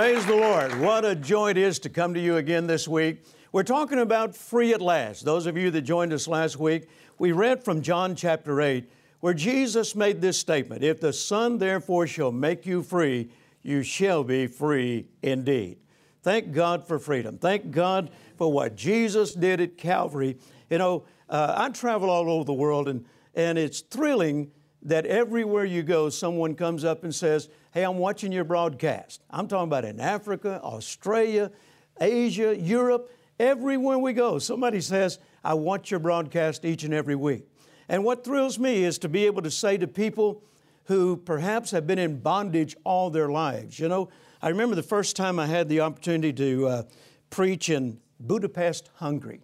Praise the Lord. What a joy it is to come to you again this week. We're talking about free at last. Those of you that joined us last week, we read from John chapter 8, where Jesus made this statement If the Son therefore shall make you free, you shall be free indeed. Thank God for freedom. Thank God for what Jesus did at Calvary. You know, uh, I travel all over the world, and, and it's thrilling that everywhere you go, someone comes up and says, Hey, I'm watching your broadcast. I'm talking about in Africa, Australia, Asia, Europe, everywhere we go. Somebody says, I watch your broadcast each and every week. And what thrills me is to be able to say to people who perhaps have been in bondage all their lives. You know, I remember the first time I had the opportunity to uh, preach in Budapest, Hungary.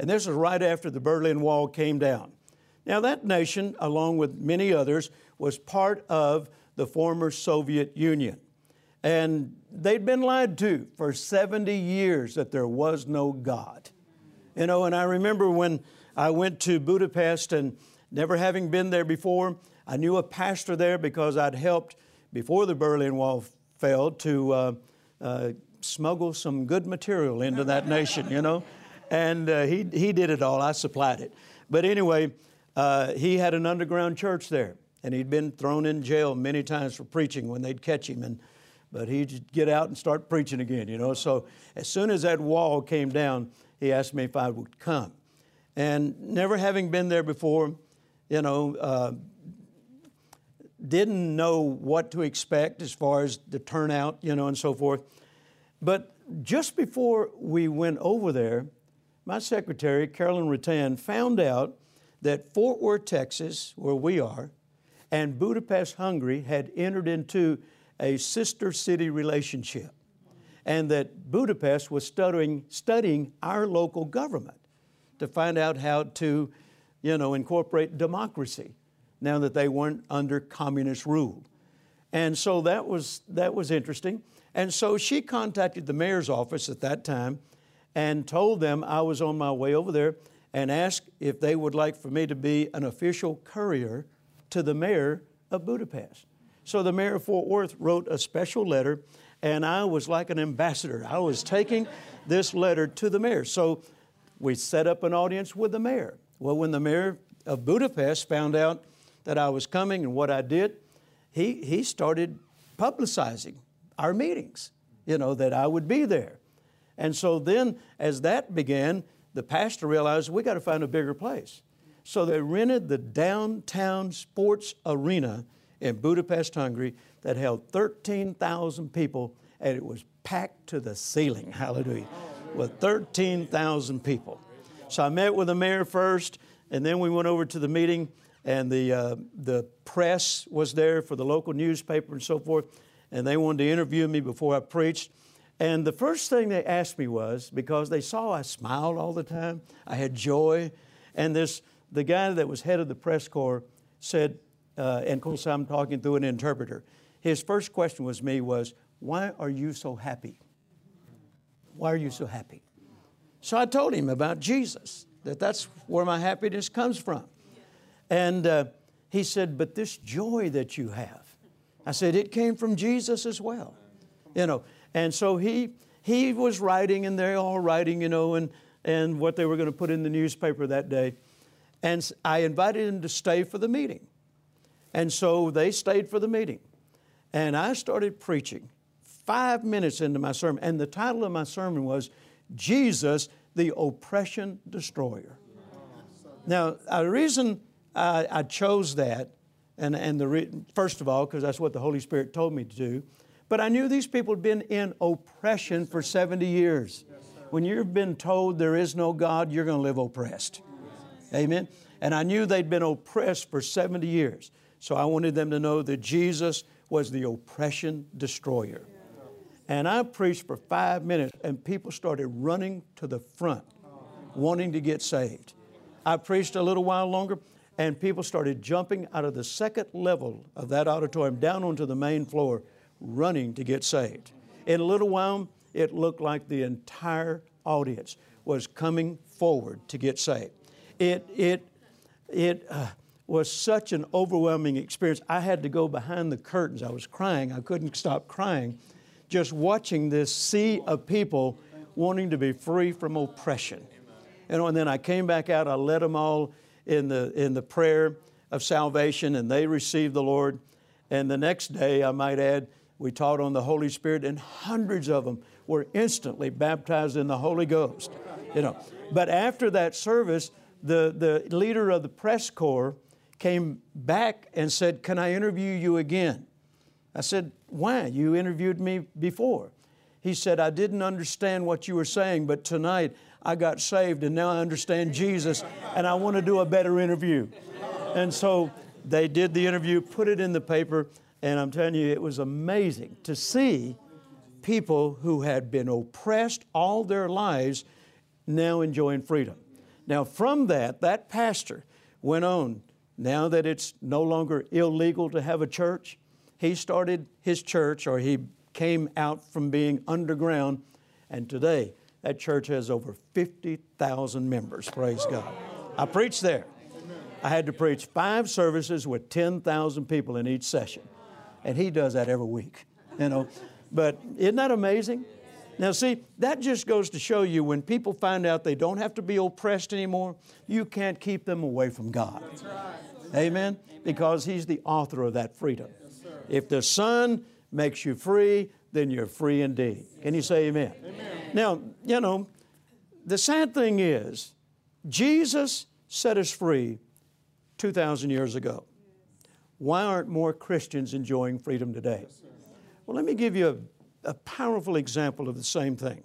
And this was right after the Berlin Wall came down. Now, that nation, along with many others, was part of the former Soviet Union. And they'd been lied to for 70 years that there was no God. You know, and I remember when I went to Budapest and never having been there before, I knew a pastor there because I'd helped before the Berlin Wall fell to uh, uh, smuggle some good material into that nation, you know. And uh, he, he did it all, I supplied it. But anyway, uh, he had an underground church there, and he'd been thrown in jail many times for preaching when they'd catch him. And, but he'd get out and start preaching again, you know. So as soon as that wall came down, he asked me if I would come. And never having been there before, you know, uh, didn't know what to expect as far as the turnout, you know, and so forth. But just before we went over there, my secretary, Carolyn Rattan, found out that Fort Worth, Texas, where we are, and Budapest, Hungary had entered into a sister city relationship, and that Budapest was studying, studying our local government to find out how to, you know, incorporate democracy now that they weren't under communist rule. And so that was, that was interesting. And so she contacted the mayor's office at that time and told them I was on my way over there and asked if they would like for me to be an official courier to the mayor of Budapest. So the mayor of Fort Worth wrote a special letter, and I was like an ambassador. I was taking this letter to the mayor. So we set up an audience with the mayor. Well, when the mayor of Budapest found out that I was coming and what I did, he, he started publicizing our meetings, you know, that I would be there. And so then, as that began, the pastor realized we got to find a bigger place. So they rented the downtown sports arena in Budapest, Hungary, that held 13,000 people, and it was packed to the ceiling. Hallelujah. With 13,000 people. So I met with the mayor first, and then we went over to the meeting, and the, uh, the press was there for the local newspaper and so forth, and they wanted to interview me before I preached. And the first thing they asked me was because they saw I smiled all the time, I had joy, and this the guy that was head of the press corps said, uh, and of course I'm talking through an interpreter. His first question was me was, "Why are you so happy? Why are you so happy?" So I told him about Jesus, that that's where my happiness comes from, and uh, he said, "But this joy that you have," I said, "It came from Jesus as well." You know, and so he, he was writing, and they're all writing, you know, and, and what they were going to put in the newspaper that day. And I invited him to stay for the meeting. And so they stayed for the meeting. And I started preaching five minutes into my sermon. And the title of my sermon was Jesus, the Oppression Destroyer. Now, uh, the reason I, I chose that, and, and the re- first of all, because that's what the Holy Spirit told me to do, but I knew these people had been in oppression for 70 years. When you've been told there is no God, you're going to live oppressed. Amen. And I knew they'd been oppressed for 70 years. So I wanted them to know that Jesus was the oppression destroyer. And I preached for five minutes, and people started running to the front, wanting to get saved. I preached a little while longer, and people started jumping out of the second level of that auditorium down onto the main floor running to get saved. In a little while, it looked like the entire audience was coming forward to get saved. It, it, it uh, was such an overwhelming experience. I had to go behind the curtains. I was crying. I couldn't stop crying just watching this sea of people wanting to be free from oppression. You know, and then I came back out, I led them all in the, in the prayer of salvation, and they received the Lord. And the next day, I might add, we taught on the Holy Spirit, and hundreds of them were instantly baptized in the Holy Ghost. You know, but after that service, the, the leader of the press corps came back and said, Can I interview you again? I said, Why? You interviewed me before. He said, I didn't understand what you were saying, but tonight I got saved and now I understand Jesus and I want to do a better interview. And so they did the interview, put it in the paper, and I'm telling you, it was amazing to see people who had been oppressed all their lives now enjoying freedom. Now, from that, that pastor went on. Now that it's no longer illegal to have a church, he started his church, or he came out from being underground, and today that church has over 50,000 members. Praise God. I preached there. I had to preach five services with 10,000 people in each session. And he does that every week, you know. But isn't that amazing? Now, see, that just goes to show you when people find out they don't have to be oppressed anymore, you can't keep them away from God. Amen? Because He's the author of that freedom. If the Son makes you free, then you're free indeed. Can you say amen? amen? Now, you know, the sad thing is, Jesus set us free 2,000 years ago. Why aren't more Christians enjoying freedom today? Well, let me give you a, a powerful example of the same thing.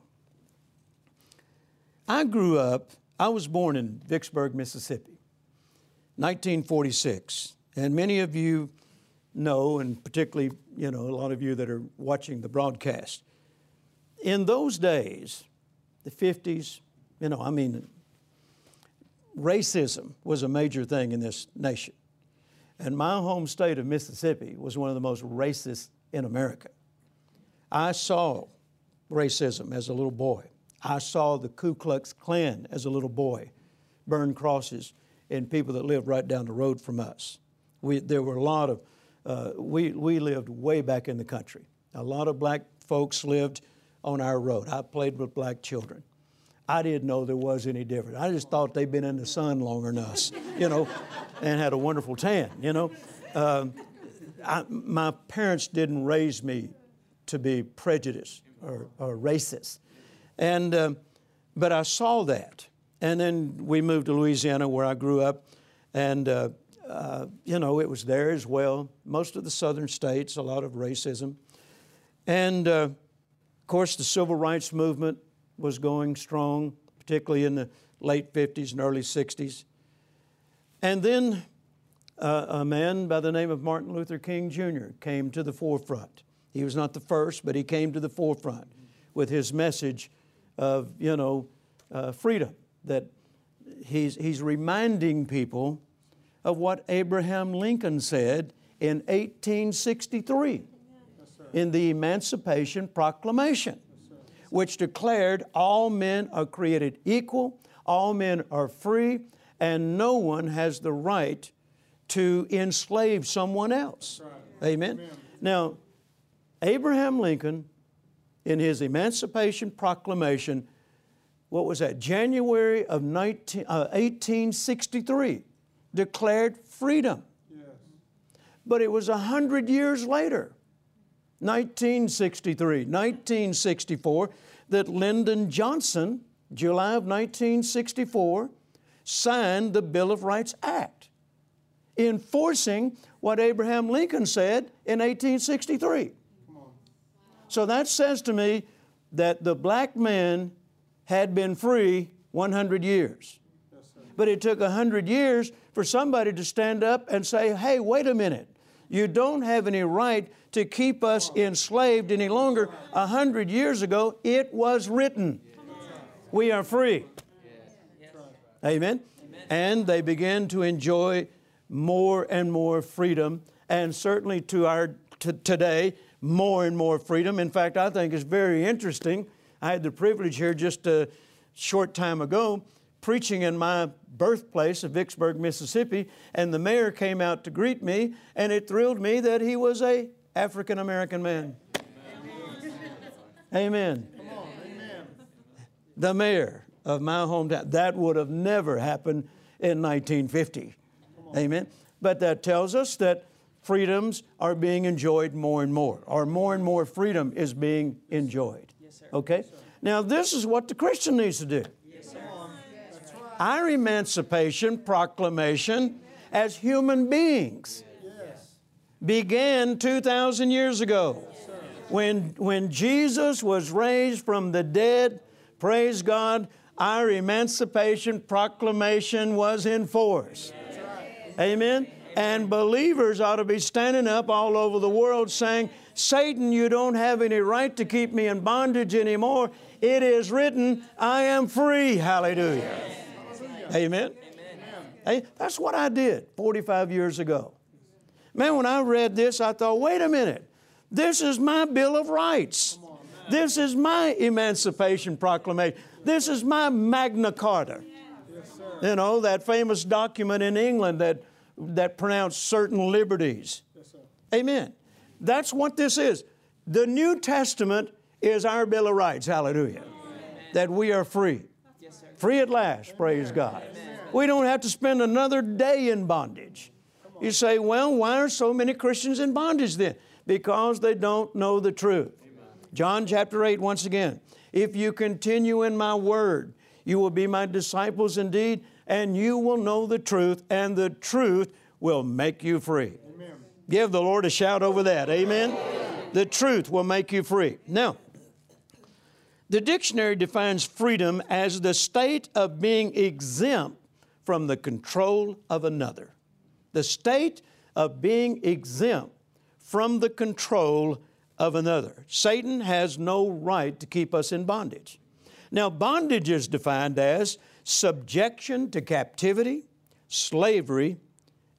I grew up, I was born in Vicksburg, Mississippi, 1946. And many of you know, and particularly, you know, a lot of you that are watching the broadcast. In those days, the 50s, you know, I mean, racism was a major thing in this nation. And my home state of Mississippi was one of the most racist in America. I saw racism as a little boy. I saw the Ku Klux Klan as a little boy burn crosses in people that lived right down the road from us. We, there were a lot of, uh, we, we lived way back in the country. A lot of black folks lived on our road. I played with black children. I didn't know there was any difference. I just thought they'd been in the sun longer than us, you know, and had a wonderful tan, you know. Um, I, my parents didn't raise me to be prejudiced or, or racist. And, um, but I saw that. And then we moved to Louisiana where I grew up. And, uh, uh, you know, it was there as well. Most of the southern states, a lot of racism. And, uh, of course, the civil rights movement was going strong, particularly in the late 50s and early 60s. And then uh, a man by the name of Martin Luther King Jr. came to the forefront. He was not the first, but he came to the forefront with his message of, you know, uh, freedom. That he's, he's reminding people of what Abraham Lincoln said in 1863 in the Emancipation Proclamation which declared all men are created equal, all men are free, and no one has the right to enslave someone else. Right. Amen? Amen. Now, Abraham Lincoln, in his Emancipation Proclamation, what was that? January of 19, uh, 1863, declared freedom. Yes. But it was a hundred years later 1963, 1964, that Lyndon Johnson, July of 1964, signed the Bill of Rights Act, enforcing what Abraham Lincoln said in 1863. So that says to me that the black man had been free 100 years. But it took 100 years for somebody to stand up and say, hey, wait a minute. You don't have any right to keep us enslaved any longer. A hundred years ago, it was written. We are free. Amen. And they began to enjoy more and more freedom, and certainly to our t- today, more and more freedom. In fact, I think it's very interesting. I had the privilege here just a short time ago preaching in my birthplace of Vicksburg, Mississippi, and the mayor came out to greet me, and it thrilled me that he was a African American man. Amen. The mayor of my hometown. That would have never happened in 1950. Amen. But that tells us that freedoms are being enjoyed more and more, or more and more freedom is being enjoyed. Yes. Okay? Now, this is what the Christian needs to do. Yes. Our emancipation proclamation as human beings began 2,000 years ago when, when Jesus was raised from the dead. Praise God, our emancipation proclamation was in force. Amen. And believers ought to be standing up all over the world saying, Satan, you don't have any right to keep me in bondage anymore. It is written, I am free. Hallelujah. Amen. Hey, that's what I did 45 years ago. Man, when I read this, I thought, wait a minute. This is my Bill of Rights. This is my Emancipation Proclamation. This is my Magna Carta. You know, that famous document in England that, that pronounced certain liberties. Amen. That's what this is. The New Testament is our Bill of Rights. Hallelujah. That we are free. Yes, sir. Free at last, praise God. We don't have to spend another day in bondage. You say, well, why are so many Christians in bondage then? Because they don't know the truth. John chapter 8, once again. If you continue in my word, you will be my disciples indeed, and you will know the truth, and the truth will make you free. Give the Lord a shout over that. Amen. The truth will make you free. Now, the dictionary defines freedom as the state of being exempt from the control of another. The state of being exempt from the control of another. Satan has no right to keep us in bondage. Now, bondage is defined as subjection to captivity, slavery,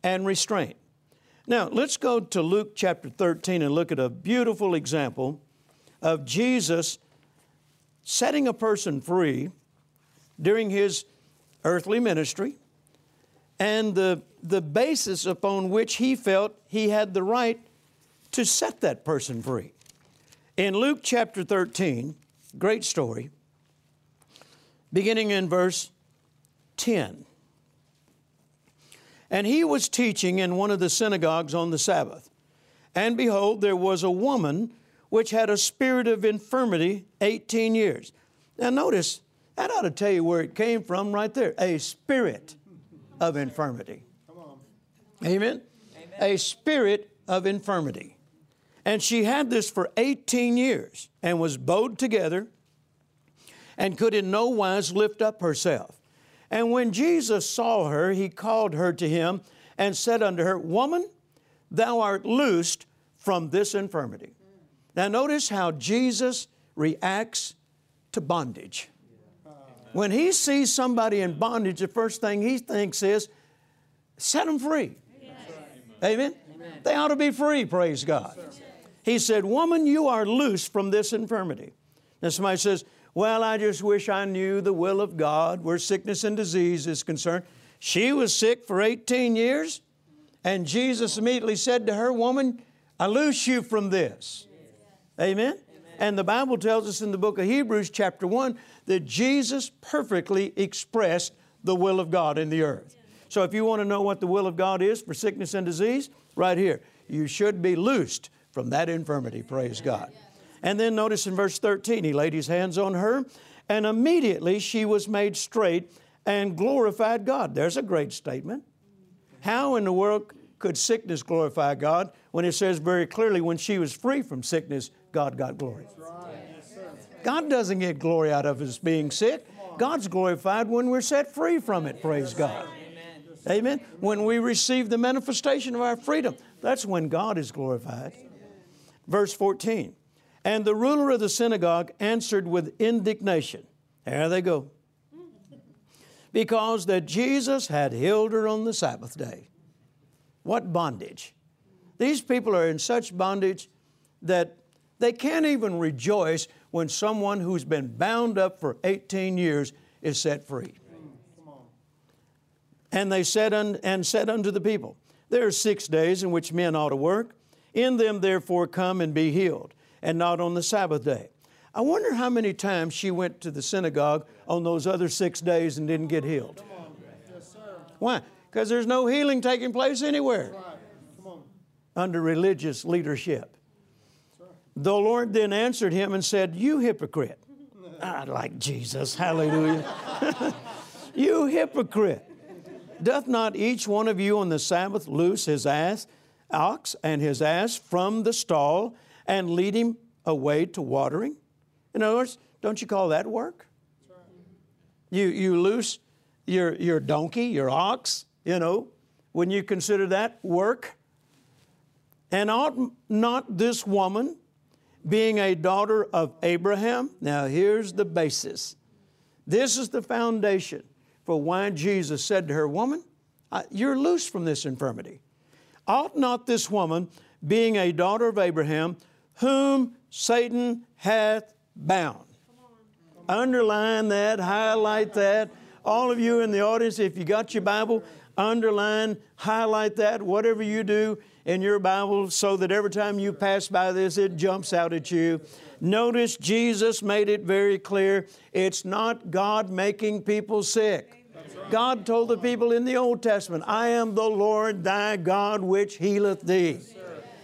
and restraint. Now, let's go to Luke chapter 13 and look at a beautiful example of Jesus setting a person free during his earthly ministry and the, the basis upon which he felt he had the right to set that person free. In Luke chapter 13, great story, beginning in verse 10. And he was teaching in one of the synagogues on the Sabbath. And behold, there was a woman which had a spirit of infirmity 18 years. Now, notice, that ought to tell you where it came from right there a spirit of infirmity. Amen? A spirit of infirmity. And she had this for 18 years and was bowed together and could in no wise lift up herself. And when Jesus saw her, he called her to him and said unto her, Woman, thou art loosed from this infirmity. Now, notice how Jesus reacts to bondage. When he sees somebody in bondage, the first thing he thinks is, set them free. Amen? They ought to be free, praise God. He said, Woman, you are loose from this infirmity. Now, somebody says, Well, I just wish I knew the will of God where sickness and disease is concerned. She was sick for 18 years, and Jesus immediately said to her, Woman, I loose you from this. Amen? And the Bible tells us in the book of Hebrews, chapter 1, that Jesus perfectly expressed the will of God in the earth. So if you want to know what the will of God is for sickness and disease, right here, you should be loosed from that infirmity, praise God. And then notice in verse 13, he laid his hands on her, and immediately she was made straight and glorified God. There's a great statement. How in the world could sickness glorify God when it says very clearly when she was free from sickness, God got glory? God doesn't get glory out of us being sick. God's glorified when we're set free from it, praise God. Amen. When we receive the manifestation of our freedom, that's when God is glorified. Verse 14. And the ruler of the synagogue answered with indignation. There they go. Because that Jesus had healed her on the Sabbath day. What bondage. These people are in such bondage that they can't even rejoice when someone who's been bound up for 18 years is set free. And they said, un- and said unto the people, There are six days in which men ought to work. In them, therefore, come and be healed, and not on the Sabbath day. I wonder how many times she went to the synagogue on those other six days and didn't get healed. Why? Because there's no healing taking place anywhere under religious leadership. The Lord then answered him and said, You hypocrite. I like Jesus. Hallelujah. you hypocrite. Doth not each one of you on the Sabbath loose his ass, ox and his ass from the stall and lead him away to watering? In other words, don't you call that work? You, you loose your, your donkey, your ox, you know, when you consider that work? And ought not this woman, being a daughter of Abraham, now here's the basis. This is the foundation for why Jesus said to her, Woman, you're loose from this infirmity. Ought not this woman, being a daughter of Abraham, whom Satan hath bound? Underline that, highlight that. All of you in the audience, if you got your Bible, underline, highlight that, whatever you do in your Bible so that every time you pass by this, it jumps out at you. Notice Jesus made it very clear it's not God making people sick. God told the people in the Old Testament, I am the Lord thy God which healeth thee.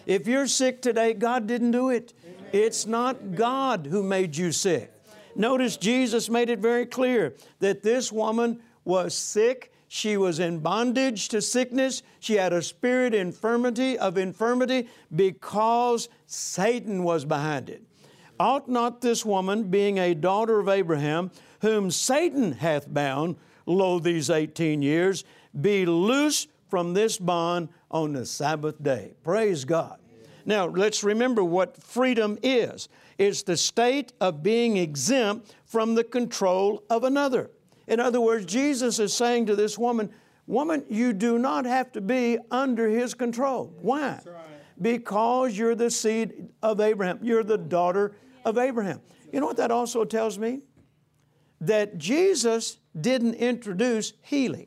If you're sick today, God didn't do it. It's not God who made you sick. Notice Jesus made it very clear that this woman was sick she was in bondage to sickness. She had a spirit infirmity of infirmity because Satan was behind it. Ought not this woman, being a daughter of Abraham, whom Satan hath bound, lo, these 18 years, be loose from this bond on the Sabbath day? Praise God. Now, let's remember what freedom is it's the state of being exempt from the control of another. In other words, Jesus is saying to this woman, Woman, you do not have to be under his control. Why? Because you're the seed of Abraham. You're the daughter of Abraham. You know what that also tells me? That Jesus didn't introduce healing.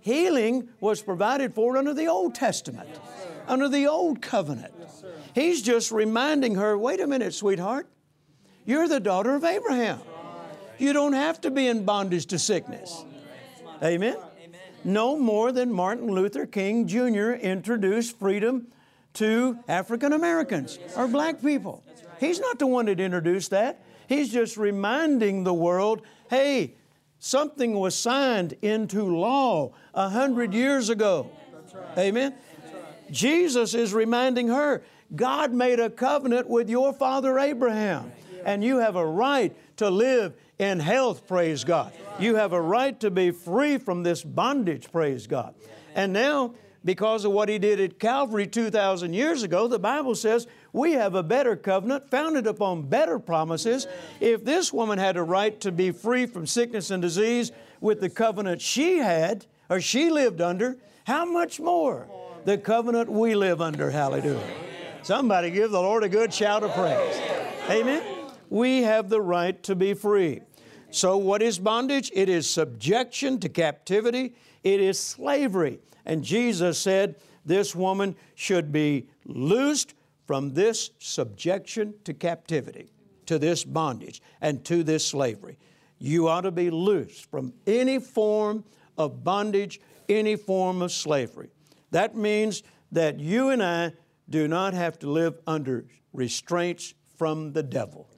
Healing was provided for under the Old Testament, under the Old Covenant. He's just reminding her wait a minute, sweetheart, you're the daughter of Abraham. You don't have to be in bondage to sickness. Amen? No more than Martin Luther King Jr. introduced freedom to African Americans or black people. He's not the one that introduced that. He's just reminding the world hey, something was signed into law a hundred years ago. Amen? Jesus is reminding her God made a covenant with your father Abraham, and you have a right to live in health, praise God. You have a right to be free from this bondage, praise God. And now, because of what He did at Calvary 2,000 years ago, the Bible says we have a better covenant founded upon better promises. If this woman had a right to be free from sickness and disease with the covenant she had or she lived under, how much more the covenant we live under? Hallelujah. Somebody give the Lord a good shout of praise. Amen. We have the right to be free. So, what is bondage? It is subjection to captivity, it is slavery. And Jesus said this woman should be loosed from this subjection to captivity, to this bondage, and to this slavery. You ought to be loosed from any form of bondage, any form of slavery. That means that you and I do not have to live under restraints from the devil.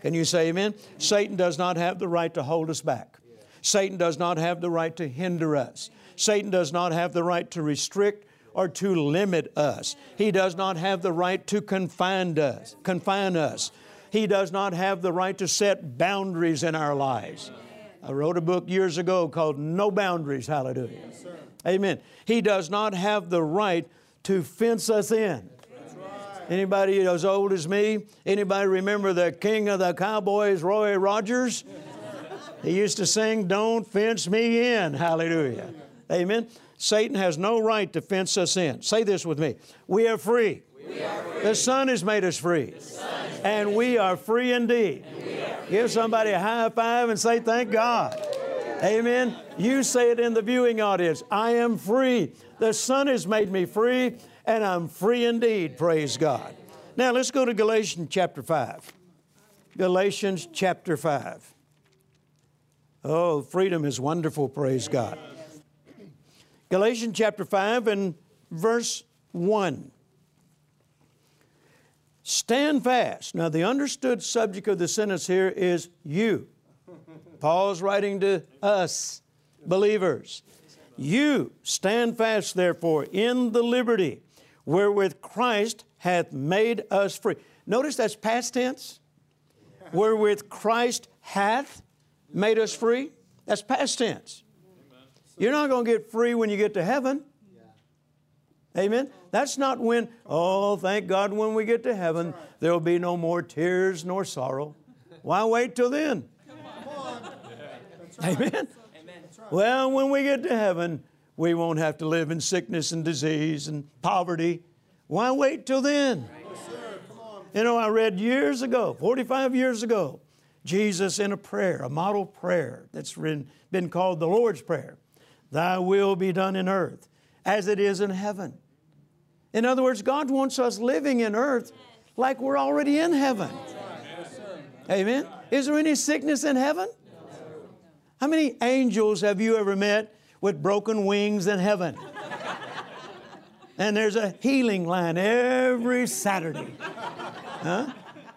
Can you say amen? Satan does not have the right to hold us back. Satan does not have the right to hinder us. Satan does not have the right to restrict or to limit us. He does not have the right to confine us. Confine us. He does not have the right to set boundaries in our lives. I wrote a book years ago called No Boundaries. Hallelujah. Amen. He does not have the right to fence us in. Anybody as old as me? Anybody remember the king of the cowboys, Roy Rogers? He used to sing, Don't fence me in. Hallelujah. Amen. Satan has no right to fence us in. Say this with me. We are free. We are free. The Son has made us free. And we are free indeed. Give somebody a high five and say, Thank God. Amen. You say it in the viewing audience I am free. The Son has made me free and I'm free indeed, praise God. Now let's go to Galatians chapter 5. Galatians chapter 5. Oh, freedom is wonderful, praise God. Galatians chapter 5 and verse 1. Stand fast. Now, the understood subject of the sentence here is you. Paul's writing to us, believers. You stand fast, therefore, in the liberty wherewith Christ hath made us free. Notice that's past tense. Wherewith Christ hath made us free. That's past tense. You're not going to get free when you get to heaven. Amen. That's not when, oh, thank God, when we get to heaven, there will be no more tears nor sorrow. Why wait till then? Amen. Well, when we get to heaven, we won't have to live in sickness and disease and poverty. Why wait till then? You know, I read years ago, 45 years ago, Jesus in a prayer, a model prayer that's been called the Lord's Prayer Thy will be done in earth as it is in heaven. In other words, God wants us living in earth like we're already in heaven. Amen. Is there any sickness in heaven? How many angels have you ever met with broken wings in heaven? and there's a healing line every Saturday. Huh?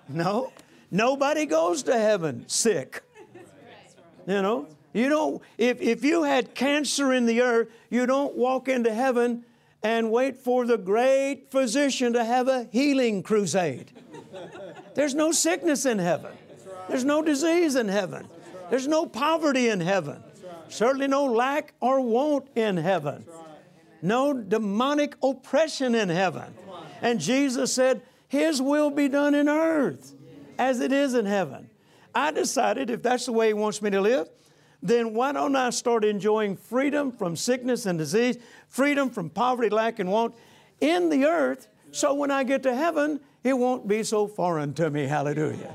No? Nobody goes to heaven sick. You know? You know, if, if you had cancer in the earth, you don't walk into heaven and wait for the great physician to have a healing crusade. There's no sickness in heaven. There's no disease in heaven. There's no poverty in heaven. Certainly no lack or want in heaven. No demonic oppression in heaven. And Jesus said, His will be done in earth as it is in heaven. I decided if that's the way He wants me to live, then why don't I start enjoying freedom from sickness and disease, freedom from poverty, lack, and want in the earth, so when I get to heaven, it won't be so foreign to me. Hallelujah.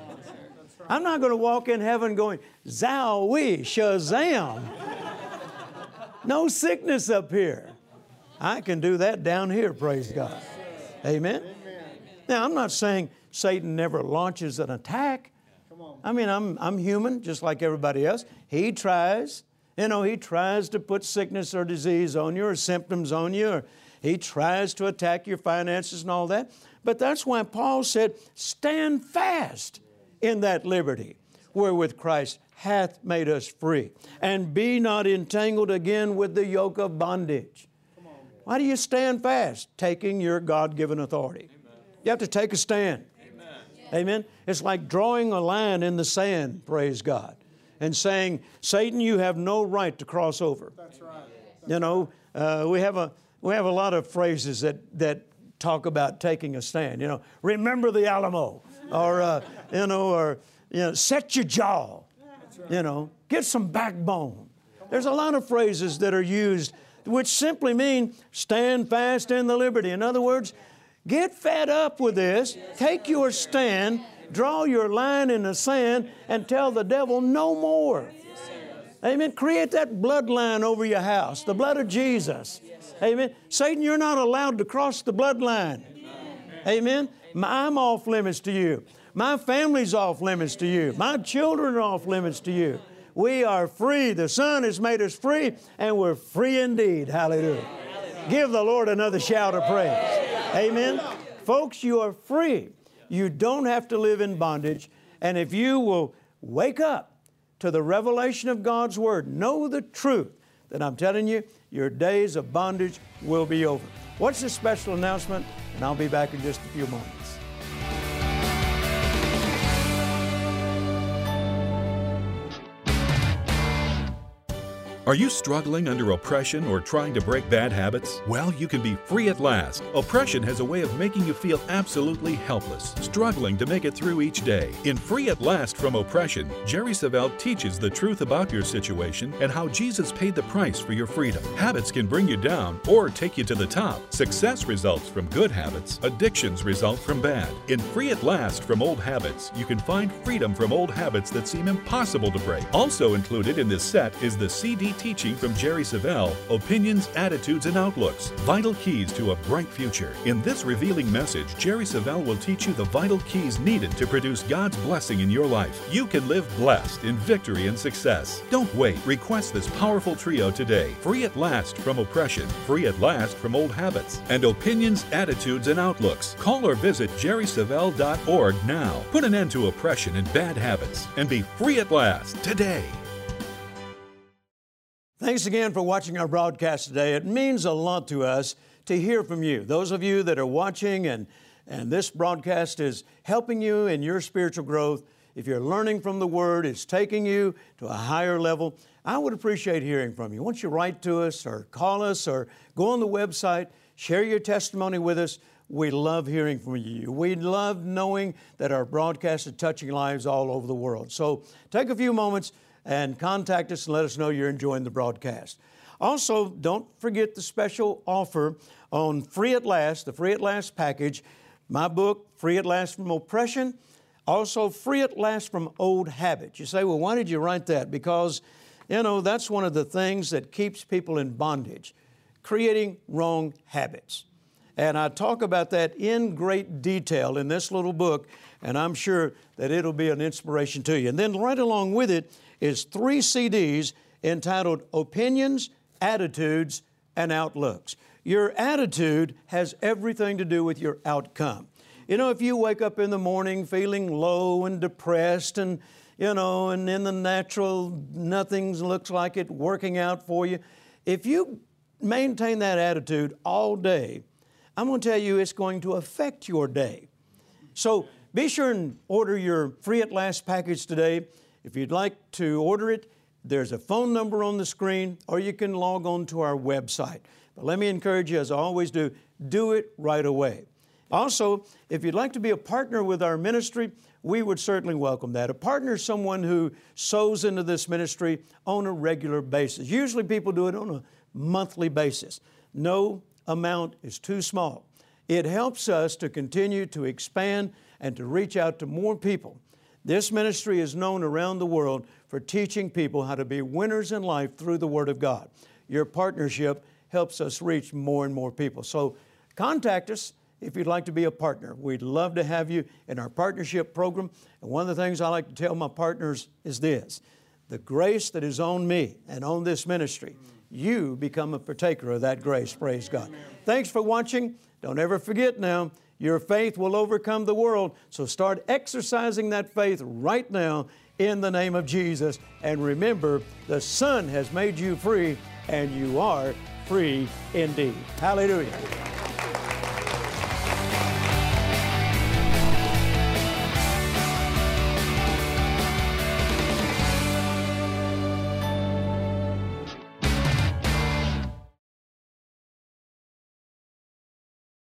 I'm not going to walk in heaven going, Zowie, Shazam. no sickness up here. I can do that down here, praise God. Amen. Now, I'm not saying Satan never launches an attack. I mean, I'm, I'm human just like everybody else. He tries, you know, he tries to put sickness or disease on you or symptoms on you, or he tries to attack your finances and all that. But that's why Paul said, stand fast in that liberty wherewith Christ hath made us free. And be not entangled again with the yoke of bondage. Why do you stand fast? Taking your God given authority. Amen. You have to take a stand. Amen. It's like drawing a line in the sand, praise God, and saying, Satan, you have no right to cross over. That's right. That's you know, uh, we, have a, we have a lot of phrases that, that talk about taking a stand. You know, remember the Alamo or, uh, you know, or, you know, set your jaw, right. you know, get some backbone. There's a lot of phrases that are used which simply mean stand fast in the liberty. In other words, get fed up with this, take your stand, draw your line in the sand, and tell the devil no more. Amen. Create that bloodline over your house, the blood of Jesus. Amen. Satan, you're not allowed to cross the bloodline. Amen. I'm off limits to you. My family's off limits to you. My children are off limits to you. We are free. The Son has made us free, and we're free indeed. Hallelujah. Give the Lord another shout of praise. Amen. Folks, you are free. You don't have to live in bondage. And if you will wake up to the revelation of God's Word, know the truth, that I'm telling you, your days of bondage will be over. What's this special announcement? And I'll be back in just a few moments. Are you struggling under oppression or trying to break bad habits? Well, you can be free at last. Oppression has a way of making you feel absolutely helpless, struggling to make it through each day. In Free at Last from Oppression, Jerry Savelle teaches the truth about your situation and how Jesus paid the price for your freedom. Habits can bring you down or take you to the top. Success results from good habits, addictions result from bad. In Free at Last from Old Habits, you can find freedom from old habits that seem impossible to break. Also included in this set is the CD teaching from Jerry Savelle Opinions, Attitudes, and Outlooks Vital Keys to a Bright Future. In this revealing message, Jerry Savelle will teach you the vital keys needed to produce God's blessing in your life. You can live blessed in victory and success. Don't wait. Request this powerful trio today. Free at last from oppression, free at last from old habits, and opinions, attitudes, and outlooks. Call or visit jerrysavelle.org now. Put an end to oppression and bad habits and be free at last today. Thanks again for watching our broadcast today. It means a lot to us to hear from you. Those of you that are watching and, and this broadcast is helping you in your spiritual growth. If you're learning from the Word, it's taking you to a higher level. I would appreciate hearing from you. Once you write to us or call us or go on the website, share your testimony with us. We love hearing from you. We love knowing that our broadcast is touching lives all over the world. So take a few moments and contact us and let us know you're enjoying the broadcast. Also, don't forget the special offer on Free at Last, the Free at Last package, my book, Free at Last from Oppression, also Free at Last from Old Habits. You say, well, why did you write that? Because, you know, that's one of the things that keeps people in bondage, creating wrong habits. And I talk about that in great detail in this little book, and I'm sure that it'll be an inspiration to you. And then right along with it is three CDs entitled Opinions, Attitudes, and Outlooks. Your attitude has everything to do with your outcome. You know, if you wake up in the morning feeling low and depressed and, you know, and in the natural, nothing looks like it working out for you, if you maintain that attitude all day, I'm going to tell you it's going to affect your day. So be sure and order your free at last package today. If you'd like to order it, there's a phone number on the screen, or you can log on to our website. But let me encourage you, as I always do, do it right away. Also, if you'd like to be a partner with our ministry, we would certainly welcome that. A partner is someone who sows into this ministry on a regular basis. Usually people do it on a monthly basis. No amount is too small. It helps us to continue to expand and to reach out to more people. This ministry is known around the world for teaching people how to be winners in life through the Word of God. Your partnership helps us reach more and more people. So contact us if you'd like to be a partner. We'd love to have you in our partnership program. And one of the things I like to tell my partners is this the grace that is on me and on this ministry, you become a partaker of that grace. Praise God. Thanks for watching. Don't ever forget now, your faith will overcome the world. So start exercising that faith right now in the name of Jesus. And remember, the Son has made you free, and you are free indeed. Hallelujah.